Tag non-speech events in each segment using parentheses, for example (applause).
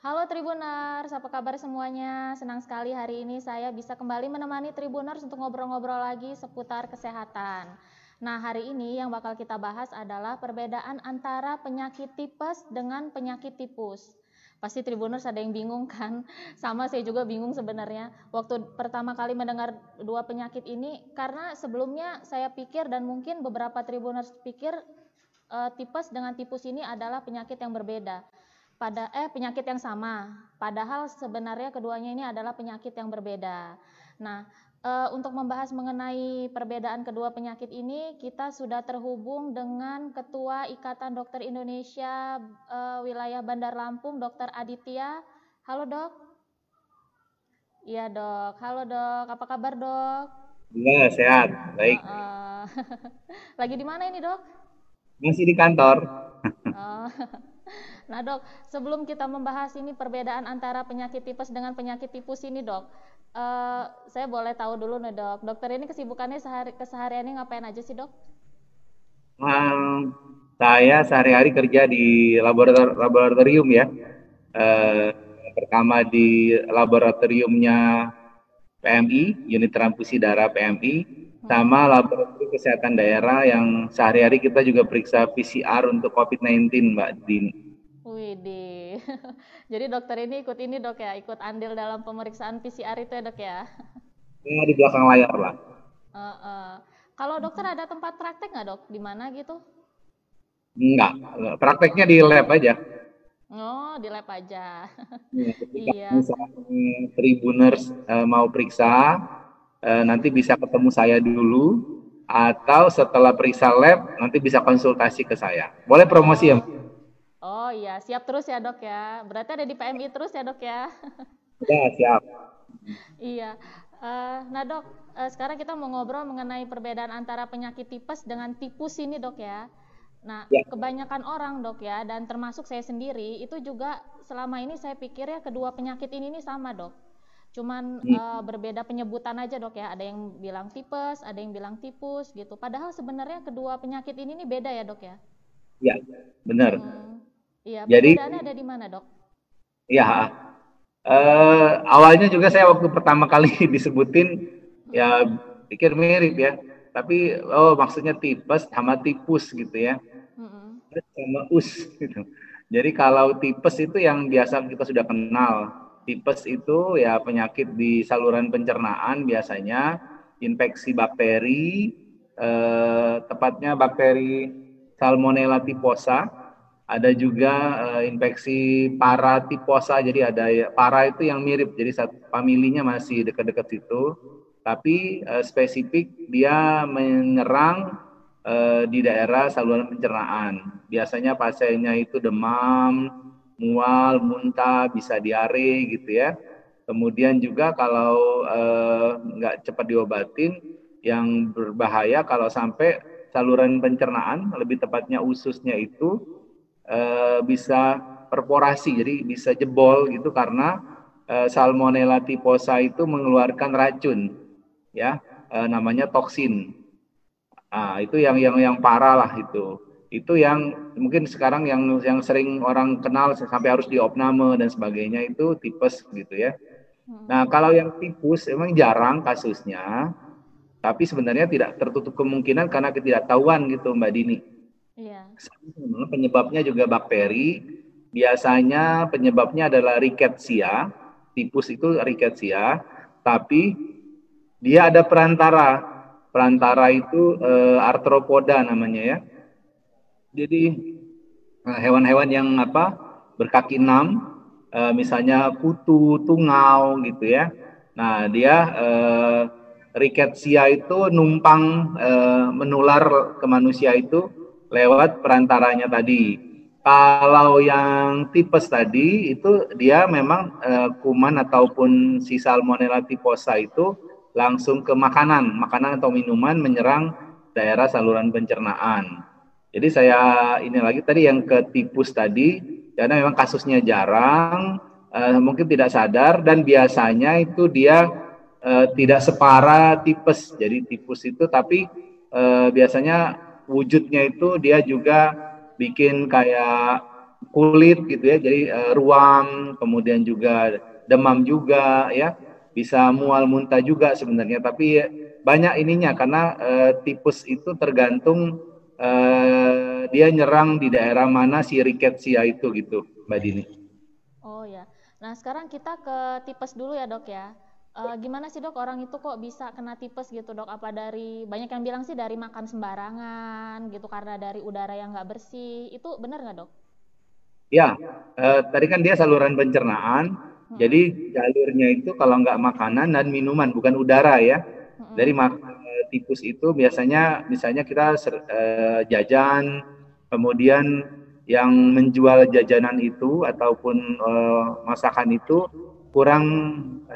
Halo Tribuners, apa kabar semuanya? Senang sekali hari ini saya bisa kembali menemani Tribuners untuk ngobrol-ngobrol lagi seputar kesehatan. Nah, hari ini yang bakal kita bahas adalah perbedaan antara penyakit tipes dengan penyakit tipus. Pasti Tribuners ada yang bingung kan? (laughs) Sama saya juga bingung sebenarnya. Waktu pertama kali mendengar dua penyakit ini, karena sebelumnya saya pikir dan mungkin beberapa Tribuners pikir uh, tipes dengan tipus ini adalah penyakit yang berbeda pada eh penyakit yang sama. Padahal sebenarnya keduanya ini adalah penyakit yang berbeda. Nah, e, untuk membahas mengenai perbedaan kedua penyakit ini, kita sudah terhubung dengan Ketua Ikatan Dokter Indonesia e, wilayah Bandar Lampung, Dr. Aditya. Halo, Dok. Iya, Dok. Halo, Dok. Apa kabar, Dok? Iya, sehat. Baik. Uh, (laughs) Lagi di mana ini, Dok? Masih di kantor. Oh. (laughs) Nah dok, sebelum kita membahas ini perbedaan antara penyakit tipes dengan penyakit tipus ini dok, uh, saya boleh tahu dulu nih dok, dokter ini kesibukannya sehari kesehariannya ngapain aja sih dok? Um, saya sehari-hari kerja di laborator laboratorium ya. Uh, pertama di laboratoriumnya PMI, unit transfusi darah PMI, sama laboratorium kesehatan daerah yang sehari-hari kita juga periksa PCR untuk COVID-19 Mbak Dini. Widih. (laughs) Jadi dokter ini ikut ini dok ya, ikut andil dalam pemeriksaan PCR itu ya dok ya? Ya di belakang layar lah. Uh, uh. Kalau dokter ada tempat praktek nggak dok? Di mana gitu? Enggak, prakteknya di lab aja. Oh, di lab aja. Ya, (laughs) iya. Misalnya tribuners uh, mau periksa, uh, nanti bisa ketemu saya dulu, atau setelah periksa lab nanti bisa konsultasi ke saya. Boleh promosi ya? Oh iya, siap terus ya dok ya. Berarti ada di PMI terus ya dok ya. (laughs) Ya, siap. iya. Uh, nah dok, uh, sekarang kita mau ngobrol mengenai perbedaan antara penyakit tipes dengan tipus ini dok ya. Nah, ya. kebanyakan orang dok ya, dan termasuk saya sendiri, itu juga selama ini saya pikir ya kedua penyakit ini nih sama dok. Cuman hmm. uh, berbeda penyebutan aja dok ya. Ada yang bilang tipes, ada yang bilang tipus gitu. Padahal sebenarnya kedua penyakit ini nih beda ya dok ya. Ya, benar. Hmm. Iya, Jadi ada di mana, Dok? Iya. Uh, awalnya juga saya waktu pertama kali (laughs) disebutin ya pikir mirip ya. Tapi oh maksudnya tipes sama tipus gitu ya. Mm-hmm. Sama us gitu. Jadi kalau tipes itu yang biasa kita sudah kenal. Tipes itu ya penyakit di saluran pencernaan biasanya infeksi bakteri eh, tepatnya bakteri Salmonella typhosa ada juga uh, infeksi paratiposa jadi ada ya, para itu yang mirip jadi satu familinya masih dekat-dekat situ. Tapi uh, spesifik dia menyerang uh, di daerah saluran pencernaan. Biasanya pasiennya itu demam mual muntah bisa diare gitu ya kemudian juga kalau nggak uh, cepat diobatin yang berbahaya kalau sampai saluran pencernaan lebih tepatnya ususnya itu Eh, bisa perforasi, jadi bisa jebol gitu karena uh, Salmonella typhosa itu mengeluarkan racun, ya, uh, namanya toksin. Nah, itu yang yang yang parah lah itu. Itu yang mungkin sekarang yang yang sering orang kenal sampai harus diopname dan sebagainya itu tipes gitu ya. Hmm. Nah, kalau yang tipus emang jarang kasusnya, tapi sebenarnya tidak tertutup kemungkinan karena ketidaktahuan gitu Mbak Dini. Iya. Penyebabnya juga bakteri. Biasanya penyebabnya adalah rickettsia. Tipus itu rickettsia, tapi dia ada perantara. Perantara itu e, arthropoda namanya ya. Jadi eh, hewan-hewan yang apa berkaki enam, e, misalnya kutu, tungau gitu ya. Nah dia e, rickettsia itu numpang e, menular ke manusia itu lewat perantaranya tadi. Kalau yang tipes tadi itu dia memang e, kuman ataupun si Salmonella typhosa itu langsung ke makanan, makanan atau minuman menyerang daerah saluran pencernaan. Jadi saya ini lagi tadi yang ke tipus tadi karena memang kasusnya jarang, e, mungkin tidak sadar dan biasanya itu dia e, tidak separah tipes. Jadi tipus itu tapi e, biasanya wujudnya itu dia juga bikin kayak kulit gitu ya, jadi uh, ruam, kemudian juga demam juga ya, bisa mual muntah juga sebenarnya, tapi banyak ininya karena uh, tipes itu tergantung uh, dia nyerang di daerah mana si rickettsia itu gitu, Mbak Dini. Oh ya. Nah, sekarang kita ke tipes dulu ya, Dok ya. Uh, gimana sih dok orang itu kok bisa kena tipes gitu dok? Apa dari banyak yang bilang sih dari makan sembarangan gitu karena dari udara yang nggak bersih itu benar nggak dok? Ya, uh, tadi kan dia saluran pencernaan, hmm. jadi jalurnya itu kalau nggak makanan dan minuman bukan udara ya. Hmm. Dari uh, tipes itu biasanya misalnya kita uh, jajan, kemudian yang menjual jajanan itu ataupun uh, masakan itu kurang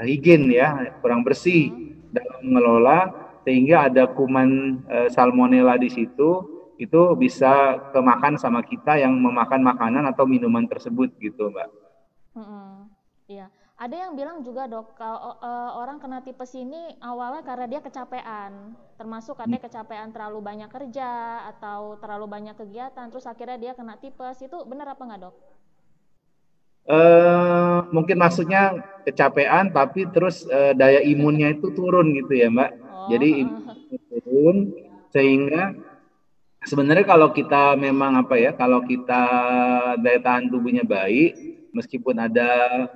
higien ya, kurang bersih dalam mengelola sehingga ada kuman e, salmonella di situ itu bisa kemakan sama kita yang memakan makanan atau minuman tersebut gitu, Mbak. Hmm, iya. Ada yang bilang juga dok kalau e, orang kena tipes ini awalnya karena dia kecapean, termasuk katanya hmm. kecapean terlalu banyak kerja atau terlalu banyak kegiatan, terus akhirnya dia kena tipes. Itu benar apa nggak dok? Uh, mungkin maksudnya kecapean tapi terus uh, daya imunnya itu turun gitu ya mbak oh. jadi turun sehingga sebenarnya kalau kita memang apa ya kalau kita daya tahan tubuhnya baik meskipun ada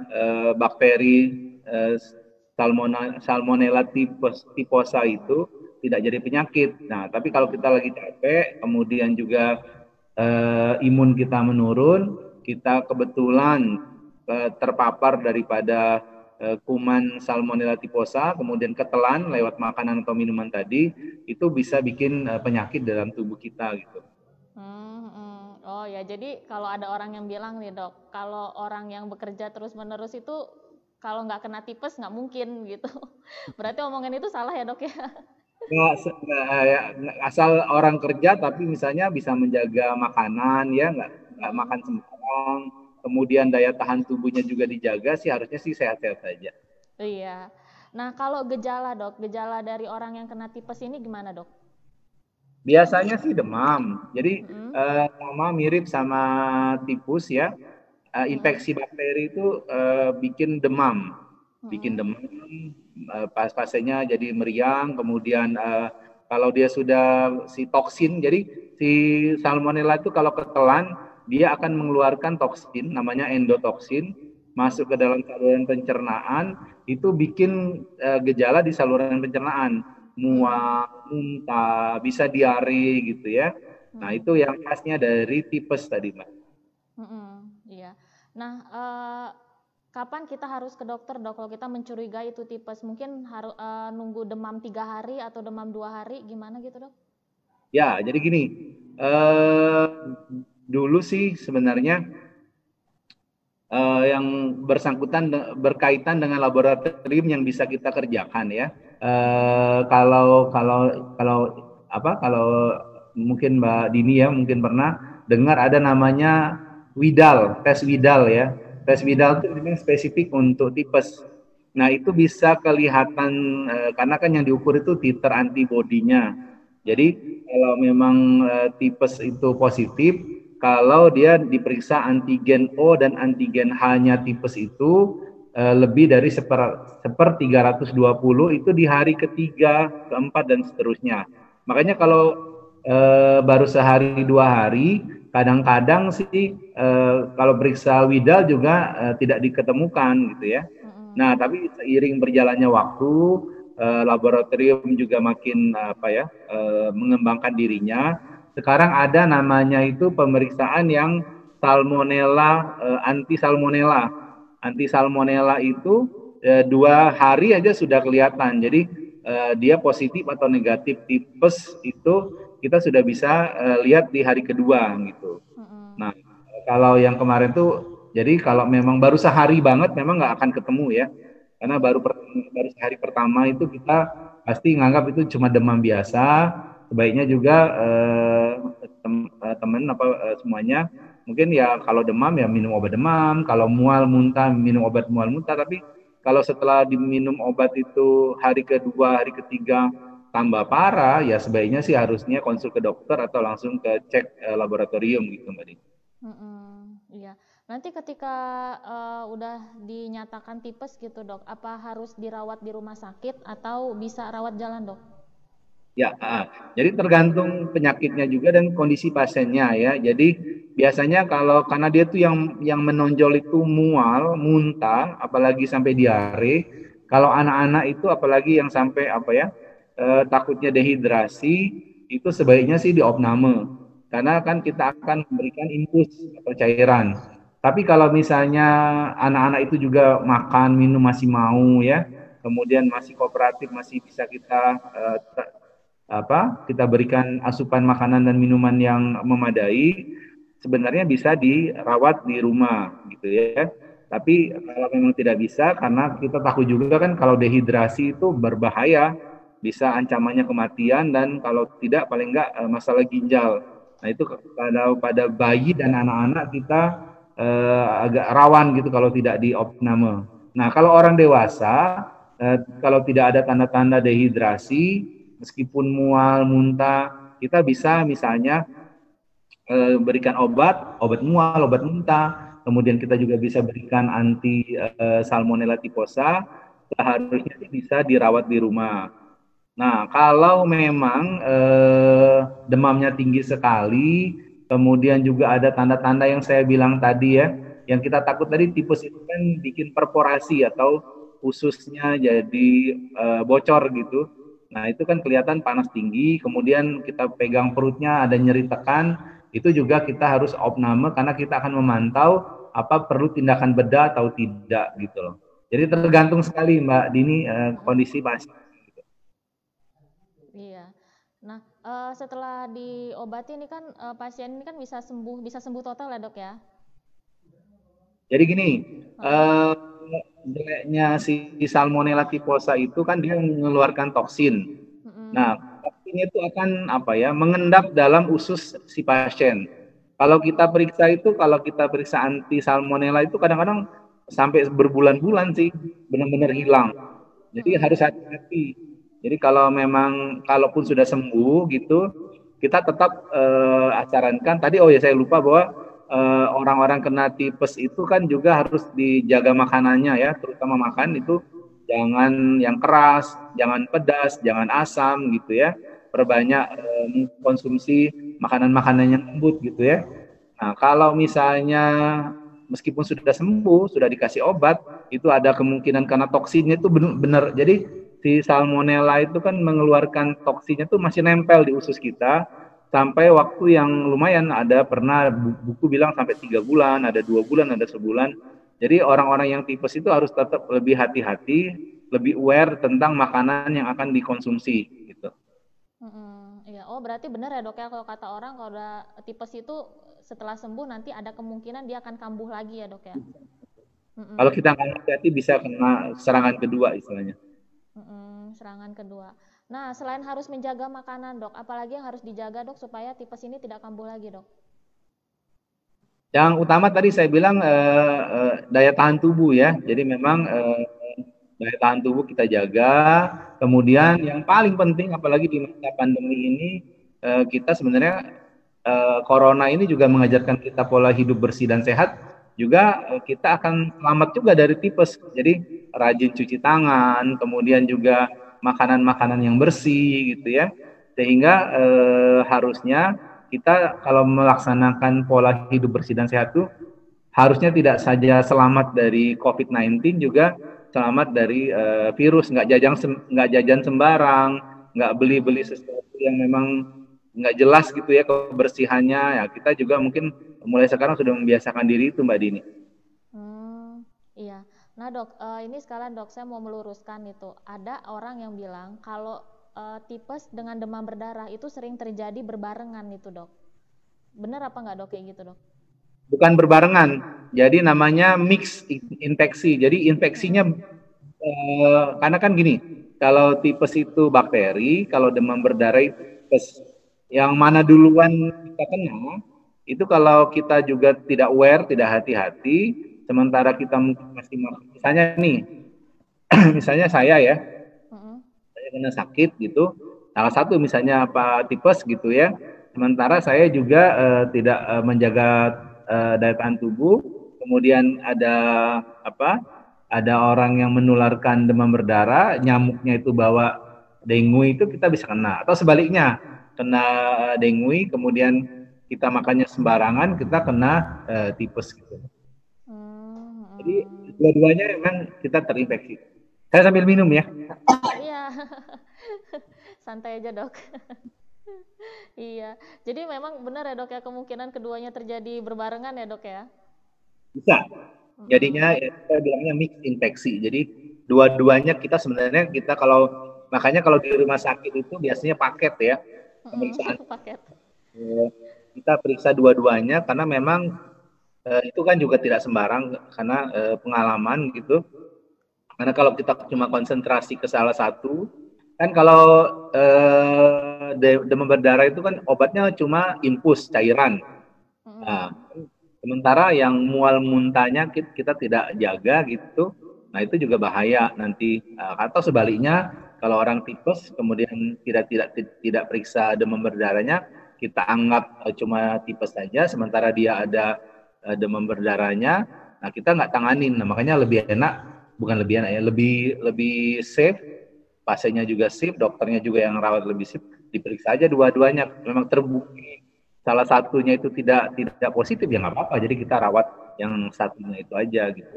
uh, bakteri uh, salmonella, salmonella tipos, tiposa itu tidak jadi penyakit nah tapi kalau kita lagi capek kemudian juga uh, imun kita menurun kita kebetulan uh, terpapar daripada kuman Salmonella typhosa, kemudian ketelan lewat makanan atau minuman tadi, itu bisa bikin penyakit dalam tubuh kita gitu. Oh ya, jadi kalau ada orang yang bilang nih dok, kalau orang yang bekerja terus-menerus itu kalau nggak kena tipes nggak mungkin (laughs) gitu. Berarti omongan itu salah ya dok ya? Nggak, ya, asal orang kerja tapi misalnya bisa menjaga makanan ya nggak nggak makan sembarang, kemudian daya tahan tubuhnya juga dijaga sih harusnya sih sehat-sehat saja. Iya. Nah kalau gejala dok, gejala dari orang yang kena tipes ini gimana dok? Biasanya sih demam. Jadi mm-hmm. uh, sama mirip sama tipus ya. Uh, infeksi bakteri itu uh, bikin demam, bikin demam. Uh, pas pasiennya jadi meriang, kemudian uh, kalau dia sudah si toksin, jadi si salmonella itu kalau ketelan dia akan mengeluarkan toksin namanya endotoksin masuk ke dalam saluran pencernaan itu bikin uh, gejala di saluran pencernaan mual, muntah, bisa diare gitu ya. Nah itu yang khasnya dari tipes tadi mbak. Mm-hmm, iya. Nah uh, kapan kita harus ke dokter dok kalau kita mencurigai itu tipes? Mungkin harus uh, nunggu demam tiga hari atau demam dua hari gimana gitu dok? Ya jadi gini. Uh, dulu sih sebenarnya uh, yang bersangkutan berkaitan dengan laboratorium yang bisa kita kerjakan ya. Uh, kalau kalau kalau apa kalau mungkin Mbak Dini ya mungkin pernah dengar ada namanya Widal, tes Widal ya. Tes Widal itu memang spesifik untuk tipes. Nah, itu bisa kelihatan uh, karena kan yang diukur itu titer antibodinya. Jadi kalau memang uh, tipes itu positif, kalau dia diperiksa antigen O dan antigen H-nya tipes itu uh, lebih dari seper, seper 320 itu di hari ketiga, keempat dan seterusnya. Makanya kalau uh, baru sehari dua hari, kadang-kadang sih uh, kalau periksa Widal juga tidak diketemukan gitu ya. Nah, tapi seiring berjalannya waktu, uh, laboratorium juga makin apa ya mengembangkan dirinya sekarang ada namanya itu pemeriksaan yang salmonella eh, anti salmonella. Anti salmonella itu eh, dua hari aja sudah kelihatan. Jadi eh, dia positif atau negatif tipes itu kita sudah bisa eh, lihat di hari kedua gitu. Nah kalau yang kemarin tuh jadi kalau memang baru sehari banget memang nggak akan ketemu ya karena baru per, baru sehari pertama itu kita pasti nganggap itu cuma demam biasa sebaiknya juga eh, eh, teman apa eh, semuanya mungkin ya kalau demam ya minum obat demam, kalau mual muntah minum obat mual muntah, tapi kalau setelah diminum obat itu hari kedua, hari ketiga tambah parah, ya sebaiknya sih harusnya konsul ke dokter atau langsung ke cek eh, laboratorium gitu mbak Dini. Mm -mm. iya. Nanti ketika uh, udah dinyatakan tipes gitu dok, apa harus dirawat di rumah sakit atau bisa rawat jalan dok? Ya, uh, jadi tergantung penyakitnya juga dan kondisi pasiennya ya. Jadi biasanya kalau karena dia tuh yang yang menonjol itu mual, muntah, apalagi sampai diare. Kalau anak-anak itu apalagi yang sampai apa ya, uh, takutnya dehidrasi, itu sebaiknya sih diopname. Karena kan kita akan memberikan infus atau cairan. Tapi kalau misalnya anak-anak itu juga makan, minum masih mau ya, kemudian masih kooperatif, masih bisa kita uh, apa kita berikan asupan makanan dan minuman yang memadai sebenarnya bisa dirawat di rumah gitu ya. Tapi kalau memang tidak bisa karena kita takut juga kan kalau dehidrasi itu berbahaya bisa ancamannya kematian dan kalau tidak paling enggak eh, masalah ginjal. Nah itu pada pada bayi dan anak-anak kita eh, agak rawan gitu kalau tidak diopname. Nah kalau orang dewasa eh, kalau tidak ada tanda-tanda dehidrasi meskipun mual, muntah, kita bisa misalnya e, berikan obat, obat mual, obat muntah, kemudian kita juga bisa berikan anti e, salmonella typhosa, seharusnya bisa dirawat di rumah. Nah, kalau memang e, demamnya tinggi sekali, kemudian juga ada tanda-tanda yang saya bilang tadi ya, yang kita takut tadi tipes itu kan bikin perforasi atau ususnya jadi e, bocor gitu Nah, itu kan kelihatan panas tinggi, kemudian kita pegang perutnya ada nyeri tekan, itu juga kita harus opname karena kita akan memantau apa perlu tindakan bedah atau tidak gitu loh. Jadi tergantung sekali Mbak Dini eh, kondisi pasien. Iya. Nah, uh, setelah diobati ini kan uh, pasien ini kan bisa sembuh, bisa sembuh total ya, Dok ya? Jadi gini, uh, jeleknya si Salmonella typhosa itu kan dia mengeluarkan toksin. Mm-hmm. Nah, toksin itu akan apa ya, mengendap dalam usus si pasien. Kalau kita periksa itu, kalau kita periksa anti salmonella itu kadang-kadang sampai berbulan-bulan sih benar-benar hilang. Jadi harus hati-hati. Jadi kalau memang kalaupun sudah sembuh gitu, kita tetap uh, acarankan. Tadi oh ya saya lupa bahwa Eh, orang-orang uh, kena tipes itu kan juga harus dijaga makanannya ya, terutama makan itu jangan yang keras, jangan pedas, jangan asam gitu ya. Perbanyak uh, konsumsi makanan-makanan yang lembut gitu ya. Nah, kalau misalnya meskipun sudah sembuh, sudah dikasih obat, itu ada kemungkinan karena toksinnya itu benar. Jadi si salmonella itu kan mengeluarkan toksinnya itu masih nempel di usus kita sampai waktu yang lumayan ada pernah buku bilang sampai tiga bulan, ada dua bulan, ada sebulan. Jadi orang-orang yang tipes itu harus tetap lebih hati-hati, lebih aware tentang makanan yang akan dikonsumsi gitu. Hmm, iya. Oh berarti benar ya dok ya kalau kata orang kalau udah tipes itu setelah sembuh nanti ada kemungkinan dia akan kambuh lagi ya dok ya. Hmm. Kalau kita nggak hati-hati bisa kena serangan kedua istilahnya. Hmm, serangan kedua. Nah, selain harus menjaga makanan, dok, apalagi yang harus dijaga, dok, supaya tipes ini tidak kambuh lagi, dok? Yang utama tadi saya bilang eh, eh, daya tahan tubuh ya. Jadi memang eh, daya tahan tubuh kita jaga. Kemudian yang paling penting, apalagi di masa pandemi ini, eh, kita sebenarnya eh, corona ini juga mengajarkan kita pola hidup bersih dan sehat. Juga eh, kita akan selamat juga dari tipes. Jadi rajin cuci tangan, kemudian juga makanan-makanan yang bersih gitu ya sehingga eh, harusnya kita kalau melaksanakan pola hidup bersih dan sehat itu harusnya tidak saja selamat dari COVID-19 juga selamat dari eh, virus nggak jajan nggak jajan sembarang nggak beli-beli sesuatu yang memang nggak jelas gitu ya kebersihannya ya kita juga mungkin mulai sekarang sudah membiasakan diri itu mbak Dini. Hmm, iya. Nah dok, uh, ini sekalian dok saya mau meluruskan itu. Ada orang yang bilang kalau uh, tipes dengan demam berdarah itu sering terjadi berbarengan itu dok. Benar apa nggak dok kayak gitu dok? Bukan berbarengan, jadi namanya mix infeksi. Jadi infeksinya uh, karena kan gini, kalau tipes itu bakteri, kalau demam berdarah itu tipes. Yang mana duluan kita kena, itu kalau kita juga tidak aware, tidak hati-hati, sementara kita mungkin masih misalnya nih (clears throat) misalnya saya ya saya kena sakit gitu salah satu misalnya apa tipes gitu ya sementara saya juga uh, tidak uh, menjaga uh, daya tahan tubuh, kemudian ada apa? Ada orang yang menularkan demam berdarah, nyamuknya itu bawa dengue itu kita bisa kena atau sebaliknya kena dengue kemudian kita makannya sembarangan kita kena uh, tipes gitu. Jadi dua-duanya memang kita terinfeksi. Saya sambil minum ya. Iya. (laughs) Santai aja, Dok. (laughs) iya. Jadi memang benar ya, Dok ya, kemungkinan keduanya terjadi berbarengan ya, Dok ya? Bisa. Jadinya ya, kita bilangnya mix infeksi. Jadi dua-duanya kita sebenarnya kita kalau makanya kalau di rumah sakit itu biasanya paket ya pemeriksaan. (laughs) paket. Eh, kita periksa dua-duanya karena memang eh, itu kan juga tidak sembarang karena eh, pengalaman gitu. Karena kalau kita cuma konsentrasi ke salah satu, kan kalau eh, demam berdarah itu kan obatnya cuma infus cairan. Nah, sementara yang mual muntahnya kita, kita tidak jaga gitu, nah itu juga bahaya nanti. Nah, atau sebaliknya kalau orang tipes kemudian tidak tidak tidak periksa demam berdarahnya, kita anggap uh, cuma tipes saja, sementara dia ada demam berdarahnya, nah kita nggak tanganin. Nah, makanya lebih enak, bukan lebih enak ya, lebih lebih safe pasiennya juga sip, dokternya juga yang rawat lebih sip, diperiksa aja dua-duanya. Memang terbukti salah satunya itu tidak tidak positif ya nggak apa-apa. Jadi kita rawat yang satunya itu aja gitu.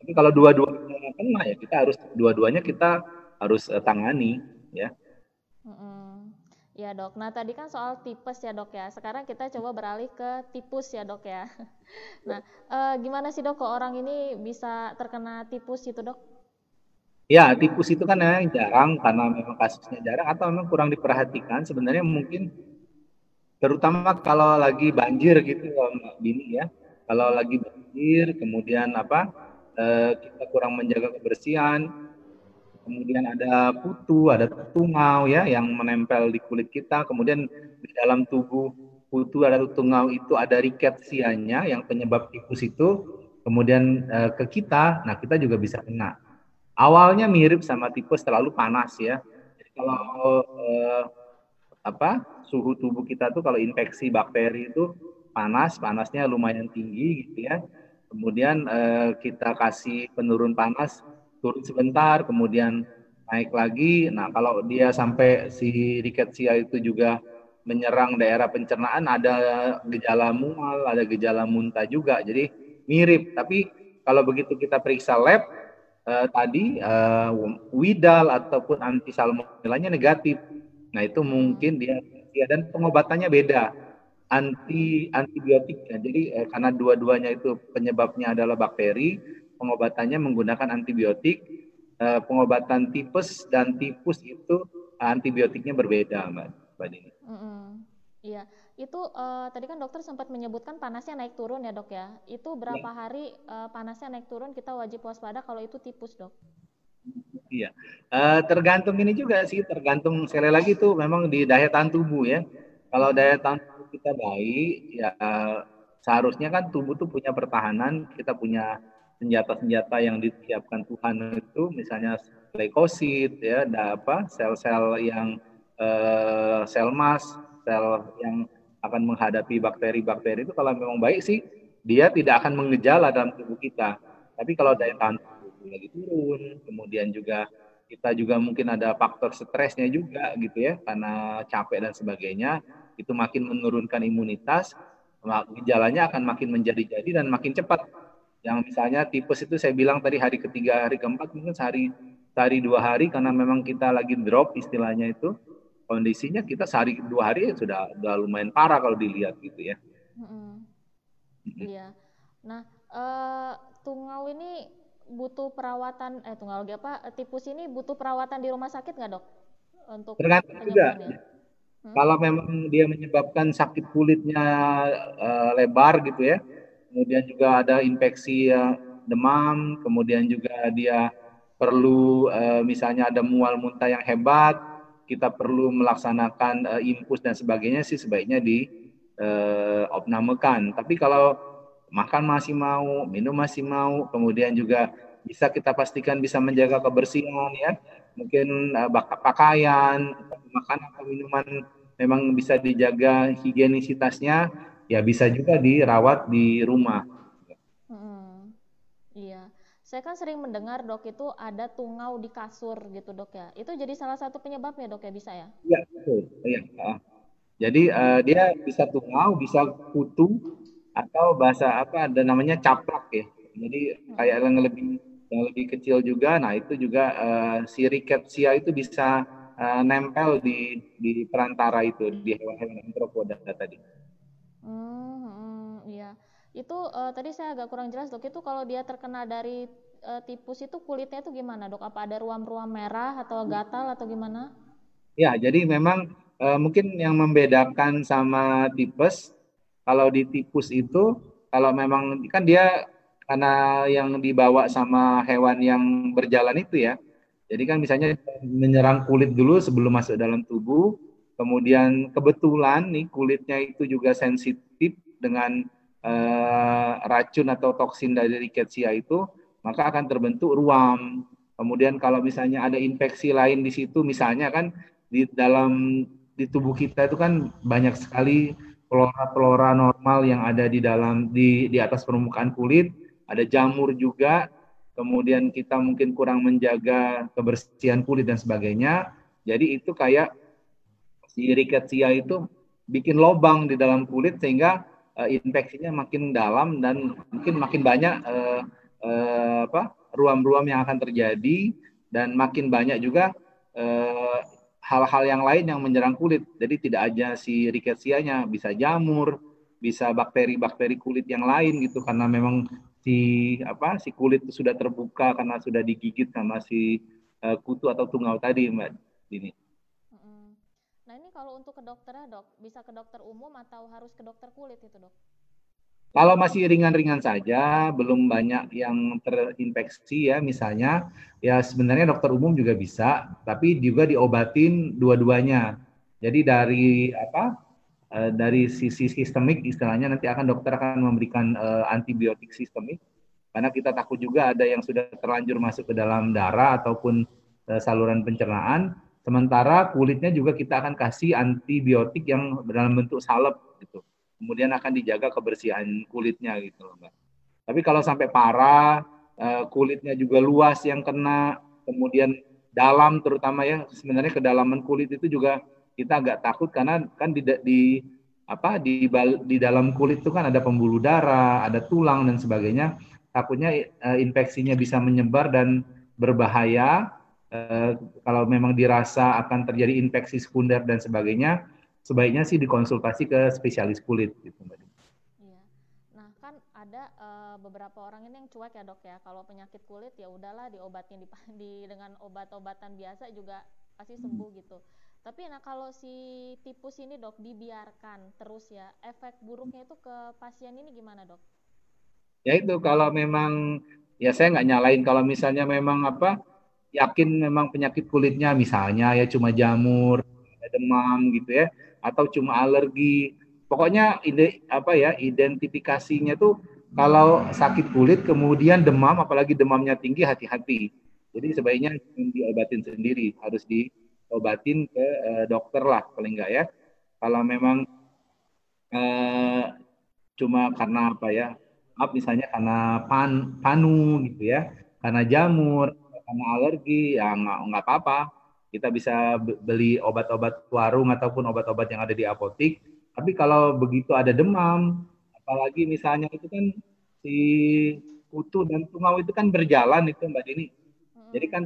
Tapi kalau dua-duanya kena ya kita harus dua-duanya kita harus uh, tangani ya. Mm-hmm. Ya dok. Nah tadi kan soal tipes ya dok ya. Sekarang kita coba beralih ke tipus ya dok ya. (laughs) Nah uh, gimana sih dok kok orang ini bisa terkena tipus itu dok? Ya, tipus itu kan memang jarang karena memang kasusnya jarang atau memang kurang diperhatikan. Sebenarnya mungkin terutama kalau lagi banjir gitu Mbak Bini ya. Kalau lagi banjir, kemudian apa eh, kita kurang menjaga kebersihan, kemudian ada putu, ada tungau ya yang menempel di kulit kita, kemudian di dalam tubuh putu ada tungau itu ada riketsianya yang penyebab tipus itu, kemudian eh, ke kita, nah kita juga bisa kena awalnya mirip sama tipes terlalu panas ya. Jadi kalau eh, apa suhu tubuh kita tuh kalau infeksi bakteri itu panas, panasnya lumayan tinggi gitu ya. Kemudian eh, kita kasih penurun panas turun sebentar, kemudian naik lagi. Nah kalau dia sampai si rickettsia itu juga menyerang daerah pencernaan ada gejala mual, ada gejala muntah juga. Jadi mirip. Tapi kalau begitu kita periksa lab, uh, tadi uh, widal ataupun anti salmonellanya negatif. Nah, itu mungkin dia ya dan pengobatannya beda. Anti antibiotik. Jadi uh, karena dua-duanya itu penyebabnya adalah bakteri, pengobatannya menggunakan antibiotik. Uh, pengobatan tipes dan tipus itu antibiotiknya berbeda, Mbak. Mbak Dini. Mm -hmm. Iya. Itu uh, tadi kan dokter sempat menyebutkan panasnya naik turun ya dok ya. Itu berapa ya. hari uh, panasnya naik turun kita wajib waspada kalau itu tipus dok? Iya, uh, tergantung ini juga sih, tergantung sekali lagi tuh memang di daya tahan tubuh ya. Kalau daya tahan tubuh kita baik, ya uh, seharusnya kan tubuh tuh punya pertahanan, kita punya senjata-senjata yang disiapkan Tuhan itu, misalnya leukosit ya, ada apa, sel-sel yang uh, sel mas, sel yang akan menghadapi bakteri-bakteri itu kalau memang baik sih dia tidak akan mengejala dalam tubuh kita. Tapi kalau daya tahan tubuh lagi turun, kemudian juga kita juga mungkin ada faktor stresnya juga gitu ya karena capek dan sebagainya itu makin menurunkan imunitas gejalanya akan makin menjadi-jadi dan makin cepat yang misalnya tipes itu saya bilang tadi hari ketiga hari keempat mungkin sehari sehari dua hari karena memang kita lagi drop istilahnya itu kondisinya kita sehari dua hari ya sudah sudah lumayan parah kalau dilihat gitu ya. Mm-hmm. Iya. Nah, uh, tungau ini butuh perawatan eh tunggal apa tipus ini butuh perawatan di rumah sakit nggak dok untuk tergantung juga hmm? kalau memang dia menyebabkan sakit kulitnya uh, lebar gitu ya kemudian juga ada infeksi uh, demam kemudian juga dia perlu uh, misalnya ada mual muntah yang hebat kita perlu melaksanakan uh, infus dan sebagainya sih sebaiknya di uh, opnamekan. Tapi kalau makan masih mau, minum masih mau, kemudian juga bisa kita pastikan bisa menjaga kebersihan ya, mungkin pakaian, makan atau minuman memang bisa dijaga higienisitasnya. Ya bisa juga dirawat di rumah. Hmm, iya. Saya kan sering mendengar dok itu ada tungau di kasur gitu dok ya. Itu jadi salah satu penyebabnya dok ya bisa ya? Iya betul. Iya. Jadi uh, dia bisa tungau, bisa kutu, atau bahasa apa ada namanya caplak ya. Jadi kayak yang lebih yang lebih kecil juga. Nah itu juga uh, si rickettsia itu bisa uh, nempel di di perantara itu di hewan-hewan antropoda tadi. Hmm, iya. Itu uh, tadi saya agak kurang jelas dok. Itu kalau dia terkena dari uh, tipus itu kulitnya itu gimana dok? Apa ada ruam-ruam merah atau gatal atau gimana? Ya, jadi memang uh, mungkin yang membedakan sama tipes kalau di tipus itu kalau memang kan dia karena yang dibawa sama hewan yang berjalan itu ya. Jadi kan misalnya menyerang kulit dulu sebelum masuk dalam tubuh, kemudian kebetulan nih kulitnya itu juga sensitif dengan uh, racun atau toksin dari rickettsia itu, maka akan terbentuk ruam. Kemudian kalau misalnya ada infeksi lain di situ, misalnya kan di dalam di tubuh kita itu kan banyak sekali flora-flora normal yang ada di dalam di di atas permukaan kulit, ada jamur juga. Kemudian kita mungkin kurang menjaga kebersihan kulit dan sebagainya. Jadi itu kayak si rickettsia itu bikin lobang di dalam kulit sehingga uh, infeksinya makin dalam dan mungkin makin banyak uh, uh, apa ruam-ruam yang akan terjadi dan makin banyak juga hal-hal yang lain yang menyerang kulit. Jadi tidak aja si rickettsia-nya bisa jamur, bisa bakteri-bakteri kulit yang lain gitu karena memang si apa si kulit sudah terbuka karena sudah digigit sama si uh, kutu atau tungau tadi Mbak Dini. Kalau untuk ke dokter ya dok, bisa ke dokter umum atau harus ke dokter kulit itu dok? Kalau masih ringan-ringan saja, belum banyak yang terinfeksi ya misalnya, ya sebenarnya dokter umum juga bisa, tapi juga diobatin dua-duanya. Jadi dari apa? Eh, dari sisi sistemik istilahnya nanti akan dokter akan memberikan uh, antibiotik sistemik karena kita takut juga ada yang sudah terlanjur masuk ke dalam darah ataupun uh, saluran pencernaan Sementara kulitnya juga kita akan kasih antibiotik yang dalam bentuk salep gitu. Kemudian akan dijaga kebersihan kulitnya gitu loh, Mbak. Tapi kalau sampai parah, eh, kulitnya juga luas yang kena, kemudian dalam terutama ya sebenarnya kedalaman kulit itu juga kita agak takut karena kan di, di apa di di dalam kulit itu kan ada pembuluh darah, ada tulang dan sebagainya. Takutnya eh, infeksinya bisa menyebar dan berbahaya Eh, kalau memang dirasa akan terjadi infeksi sekunder dan sebagainya, sebaiknya sih dikonsultasi ke spesialis kulit gitu Mbak. Iya. Nah, kan ada uh, beberapa orang ini yang cuek ya, Dok ya. Kalau penyakit kulit ya udahlah diobatin di, (laughs) di dengan obat-obatan biasa juga pasti sembuh hmm. gitu. Tapi nah kalau si tipus ini, Dok, dibiarkan terus ya, efek buruknya itu ke pasien ini gimana, Dok? Ya itu kalau memang ya saya nggak nyalain kalau misalnya memang apa yakin memang penyakit kulitnya misalnya ya cuma jamur, demam gitu ya, atau cuma alergi. Pokoknya ide apa ya identifikasinya tuh kalau sakit kulit kemudian demam apalagi demamnya tinggi hati-hati. Jadi sebaiknya diobatin sendiri, harus diobatin ke uh, dokter lah paling enggak ya. Kalau memang uh, cuma karena apa ya? Maaf misalnya karena pan, panu gitu ya, karena jamur karena alergi ya nggak nggak apa-apa. Kita bisa beli obat-obat warung ataupun obat-obat yang ada di apotik. Tapi kalau begitu ada demam apalagi misalnya itu kan si kutu dan tungau itu kan berjalan itu mbak Dini. Hmm. jadi kan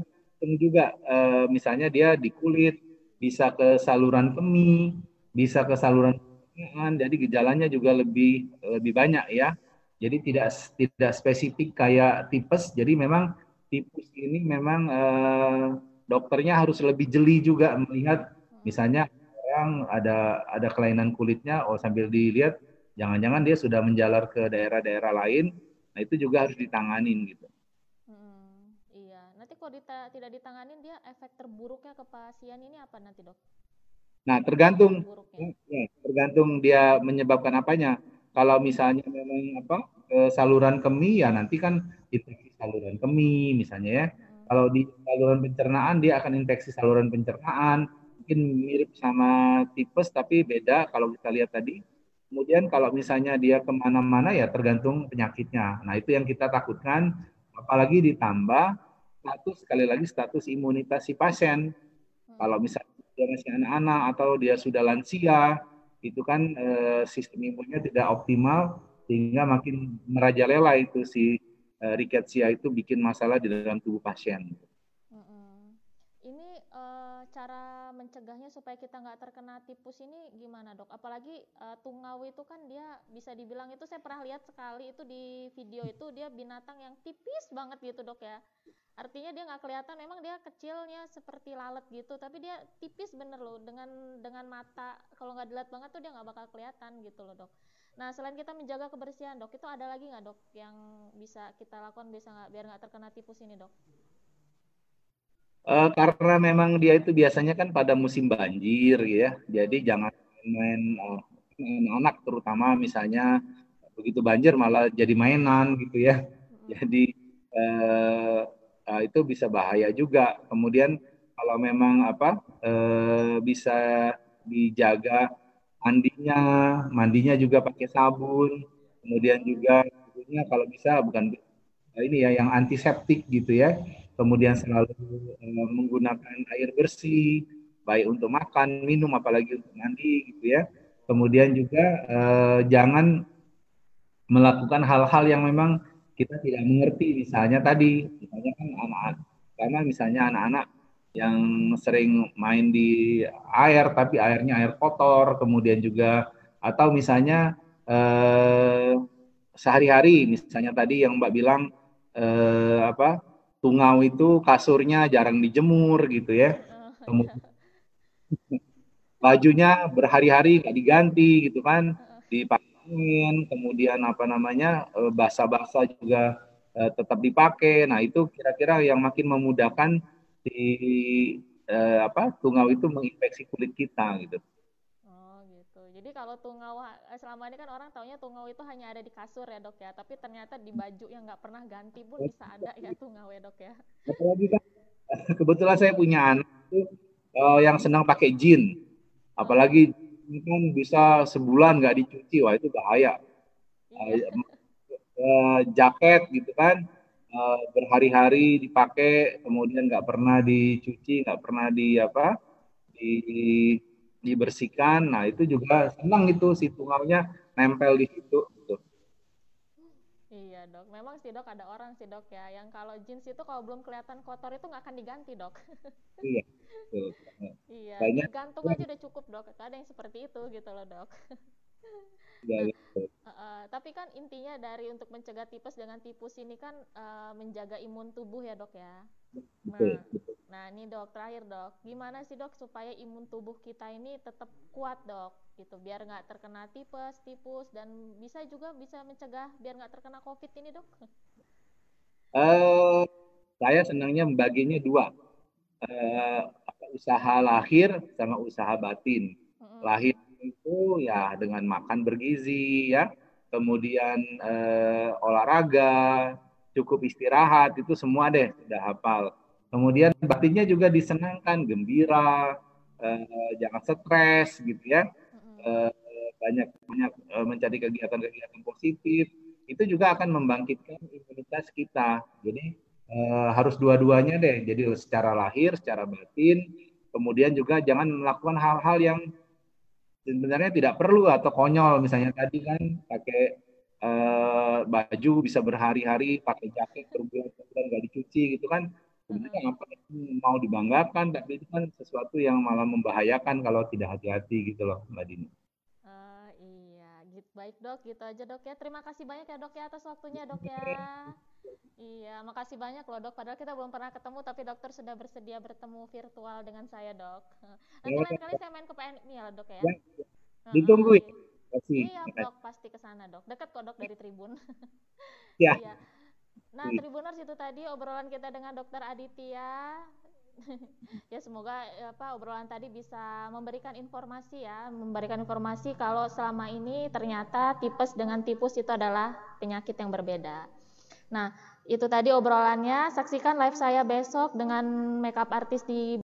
juga e, misalnya dia di kulit bisa ke saluran kemih bisa ke saluran jadi gejalanya juga lebih lebih banyak ya. Jadi tidak tidak spesifik kayak tipes jadi memang tipus ini memang eh, dokternya harus lebih jeli juga melihat. Misalnya orang ada ada kelainan kulitnya oh sambil dilihat jangan-jangan dia sudah menjalar ke daerah-daerah lain nah itu juga harus ditanganin gitu. Hmm, iya. Nanti kalau dita tidak ditanganin dia efek terburuknya ke pasien ini apa nanti dok? Nah tergantung. Ya, tergantung dia menyebabkan apanya. Kalau misalnya memang apa saluran kemih ya nanti kan infeksi saluran kemih misalnya ya. Kalau di saluran pencernaan dia akan infeksi saluran pencernaan, mungkin mirip sama tipes tapi beda kalau kita lihat tadi Kemudian kalau misalnya dia ke mana-mana ya tergantung penyakitnya. Nah itu yang kita takutkan, apalagi ditambah status sekali lagi status imunitas si pasien. Hmm. Kalau misalnya dia masih anak-anak atau dia sudah lansia, itu kan eh, sistem imunnya tidak optimal sehingga makin merajalela itu si eh, rickettsia itu bikin masalah di dalam tubuh pasien. Ini uh, cara mencegahnya supaya kita nggak terkena tipus ini gimana dok? Apalagi uh, tungau itu kan dia bisa dibilang itu saya pernah lihat sekali itu di video itu dia binatang yang tipis banget gitu dok ya. Artinya dia nggak kelihatan, memang dia kecilnya seperti lalat gitu, tapi dia tipis bener loh dengan dengan mata kalau nggak dilihat banget tuh dia nggak bakal kelihatan gitu loh dok. Nah selain kita menjaga kebersihan dok, itu ada lagi nggak dok yang bisa kita lakukan bisa nggak biar nggak terkena tipus ini dok? Uh, karena memang dia itu biasanya kan pada musim banjir ya, jadi jangan main uh, anak-anak terutama misalnya begitu banjir malah jadi mainan gitu ya. Hmm. Jadi uh, uh, itu bisa bahaya juga. Kemudian kalau memang apa uh, bisa dijaga mandinya, mandinya juga pakai sabun. Kemudian juga kalau bisa bukan ini ya yang antiseptik gitu ya kemudian selalu uh, menggunakan air bersih, baik untuk makan, minum, apalagi untuk mandi, gitu ya. Kemudian juga uh, jangan melakukan hal-hal yang memang kita tidak mengerti, misalnya tadi, misalnya kan anak-anak, karena misalnya anak-anak yang sering main di air, tapi airnya air kotor, kemudian juga atau misalnya eh, sehari-hari, misalnya tadi yang Mbak bilang eh, apa tungau itu kasurnya jarang dijemur gitu ya. Kemudian bajunya berhari-hari nggak diganti gitu kan, dipakein, kemudian apa namanya e, basah-basah juga eh, tetap dipakai. Nah itu kira-kira yang makin memudahkan di eh, apa tungau itu menginfeksi kulit kita gitu. Jadi kalau tungau eh, selama ini kan orang taunya tungau itu hanya ada di kasur ya dok ya, tapi ternyata di baju yang nggak pernah ganti pun bisa ada ya tungau ya dok ya. Apalagi kan (laughs) kebetulan saya punya anak itu uh, yang senang pakai jin, apalagi kan bisa sebulan nggak dicuci, wah itu bahaya. Iya. Uh, jaket gitu kan uh, berhari-hari dipakai, kemudian nggak pernah dicuci, nggak pernah di apa di dibersihkan. Nah, itu juga senang itu si tungaunya nempel di situ gitu. Iya dok, memang sih dok ada orang sih dok ya yang kalau jeans itu kalau belum kelihatan kotor itu nggak akan diganti dok. iya. Betul. Iya. Banyak. Gantung aja udah cukup dok. Ada yang seperti itu gitu loh dok. Ya, nah, uh, uh, tapi kan intinya dari untuk mencegah tipes dengan tipus ini kan uh, menjaga imun tubuh ya dok ya. Nah, nah ini dok terakhir dok, gimana sih dok supaya imun tubuh kita ini tetap kuat dok, gitu biar nggak terkena tipes, tipus dan bisa juga bisa mencegah biar nggak terkena covid ini dok? Uh, saya senangnya membaginya dua, uh, usaha lahir sama usaha batin. Mm -hmm. Lahir itu ya dengan makan bergizi ya, kemudian eh, olahraga, cukup istirahat itu semua deh sudah hafal. Kemudian batinnya juga disenangkan, gembira, eh, jangan stres gitu ya. Eh, banyak banyak eh, mencari kegiatan-kegiatan positif itu juga akan membangkitkan imunitas kita. Jadi eh, harus dua-duanya deh. Jadi secara lahir, secara batin, kemudian juga jangan melakukan hal-hal yang sebenarnya tidak perlu atau konyol. Misalnya tadi kan pakai uh, baju bisa berhari-hari pakai jaket berbulan-bulan nggak dicuci gitu kan. Sebenarnya apa mau dibanggakan tapi itu kan sesuatu yang malah membahayakan kalau tidak hati-hati gitu loh mbak Dini. Iya, baik dok, gitu aja dok ya. Terima kasih banyak ya dok ya atas waktunya dok ya. Iya, makasih banyak loh dok. Padahal kita belum pernah ketemu, tapi dokter sudah bersedia bertemu virtual dengan saya dok. Nanti lain kali saya main ke PNI ya dok ya. ya. Ditunggu ya. Iya dok, pasti ke sana dok. Dekat kok dok dari Tribun. ya. iya. Nah, Tribuners itu tadi obrolan kita dengan Dokter Aditya. (laughs) ya semoga apa obrolan tadi bisa memberikan informasi ya, memberikan informasi kalau selama ini ternyata tipes dengan tipus itu adalah penyakit yang berbeda. Nah, itu tadi obrolannya. Saksikan live saya besok dengan makeup artis di